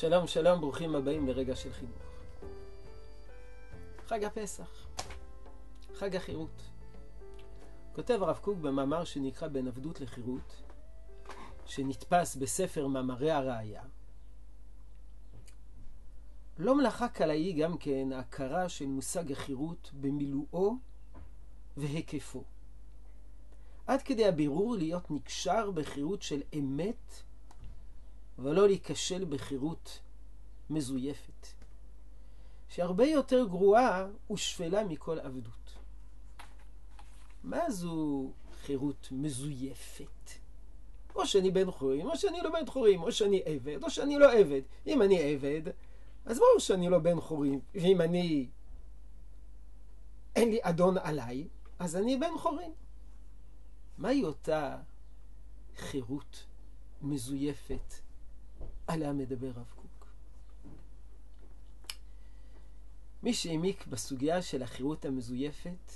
שלום שלום, ברוכים הבאים לרגע של חינוך. חג הפסח, חג החירות. כותב הרב קוק במאמר שנקרא בין עבדות לחירות, שנתפס בספר מאמרי הראייה. לא מלאכה קלה היא גם כן ההכרה של מושג החירות במילואו והיקפו. עד כדי הבירור להיות נקשר בחירות של אמת ולא להיכשל בחירות מזויפת, שהרבה יותר גרועה ושפלה מכל עבדות. מה זו חירות מזויפת? או שאני בן חורים, או שאני לא בן חורים, או שאני עבד, או שאני לא עבד. אם אני עבד, אז ברור שאני לא בן חורים, ואם אני... אין לי אדון עליי, אז אני בן חורים. מהי אותה חירות מזויפת עליה מדבר רב קוק? מי שהעמיק בסוגיה של החירות המזויפת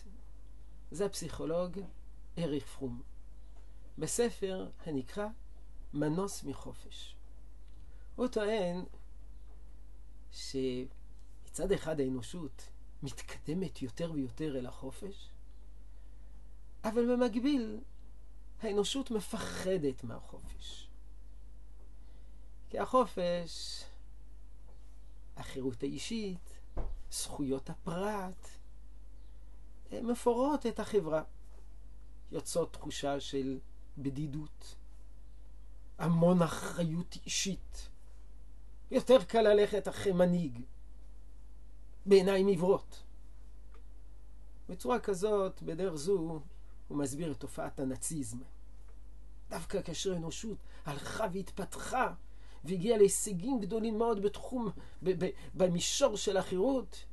זה הפסיכולוג אריך פרום, בספר הנקרא מנוס מחופש. הוא טוען שמצד אחד האנושות מתקדמת יותר ויותר אל החופש, אבל במקביל האנושות מפחדת מהחופש. כי החופש, החירות האישית, זכויות הפרט, מפורות את החברה. יוצאות תחושה של בדידות, המון אחריות אישית. יותר קל ללכת אחרי מנהיג, בעיניים עיוורות. בצורה כזאת, בדרך זו, הוא מסביר את תופעת הנאציזם. דווקא כאשר האנושות הלכה והתפתחה והגיעה להישגים גדולים מאוד בתחום, ב- ב- במישור של החירות,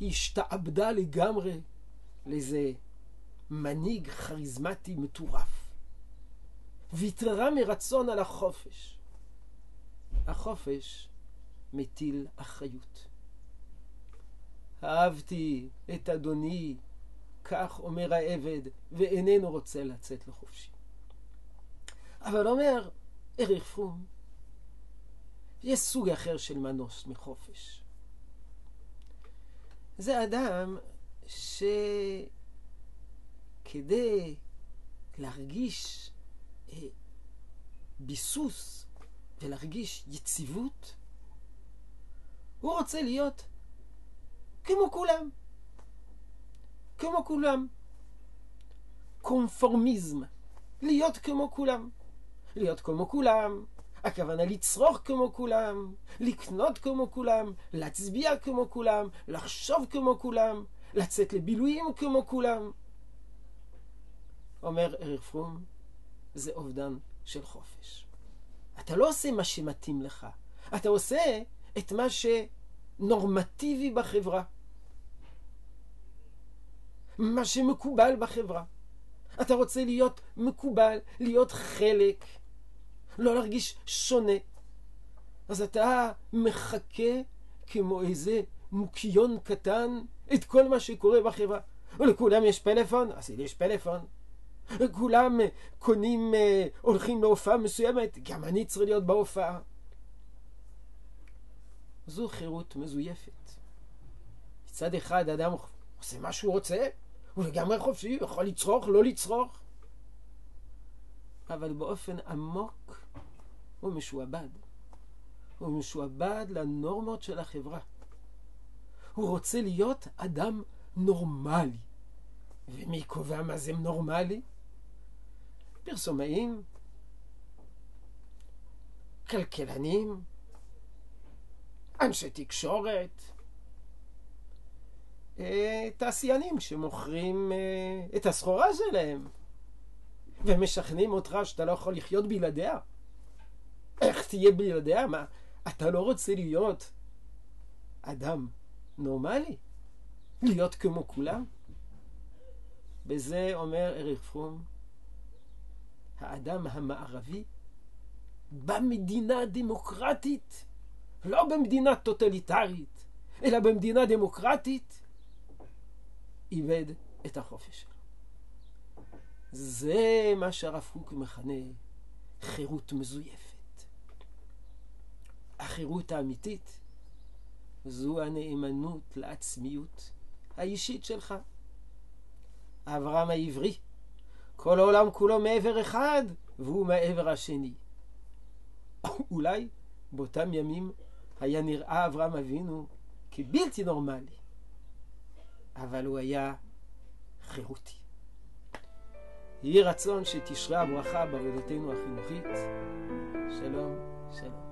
היא השתעבדה לגמרי לאיזה מנהיג כריזמטי מטורף. ויתרה מרצון על החופש. החופש מטיל אחריות. אהבתי את אדוני, כך אומר העבד, ואיננו רוצה לצאת לחופשי. אבל אומר אריך פרום, יש סוג אחר של מנוס מחופש. זה אדם שכדי להרגיש אה, ביסוס ולהרגיש יציבות, הוא רוצה להיות כמו כולם. כמו כולם. קונפורמיזם. להיות כמו כולם. להיות כמו כולם. הכוונה לצרוך כמו כולם, לקנות כמו כולם, להצביע כמו כולם, לחשוב כמו כולם, לצאת לבילויים כמו כולם. אומר אריך פרום, זה אובדן של חופש. אתה לא עושה מה שמתאים לך, אתה עושה את מה שנורמטיבי בחברה. מה שמקובל בחברה. אתה רוצה להיות מקובל, להיות חלק, לא להרגיש שונה. אז אתה מחכה כמו איזה מוקיון קטן את כל מה שקורה בחברה. ולכולם יש פלאפון, אז יש פלאפון. כולם קונים, הולכים להופעה מסוימת, גם אני צריך להיות בהופעה. זו חירות מזויפת. מצד אחד אדם עושה מה שהוא רוצה, הוא לגמרי חופשי, הוא יכול לצרוך, לא לצרוך. אבל באופן עמוק הוא משועבד. הוא משועבד לנורמות של החברה. הוא רוצה להיות אדם נורמלי. ומי קובע מה זה נורמלי? פרסומאים, כלכלנים, אנשי תקשורת, תעשיינים שמוכרים את הסחורה שלהם ומשכנעים אותך שאתה לא יכול לחיות בלעדיה. איך תהיה בלעדיה? מה, אתה לא רוצה להיות אדם נורמלי? להיות כמו כולם? בזה אומר אריך פרום, האדם המערבי במדינה דמוקרטית, לא במדינה טוטליטרית, אלא במדינה דמוקרטית, איבד את החופש שלו. זה מה שהרב קוק מכנה חירות מזויפת. החירות האמיתית זו הנאמנות לעצמיות האישית שלך. אברהם העברי, כל העולם כולו מעבר אחד, והוא מעבר השני. אולי באותם ימים היה נראה אברהם אבינו כבלתי נורמלי, אבל הוא היה חירותי. יהי רצון שתשרה הברכה בעבודתנו החינוכית. שלום, שלום.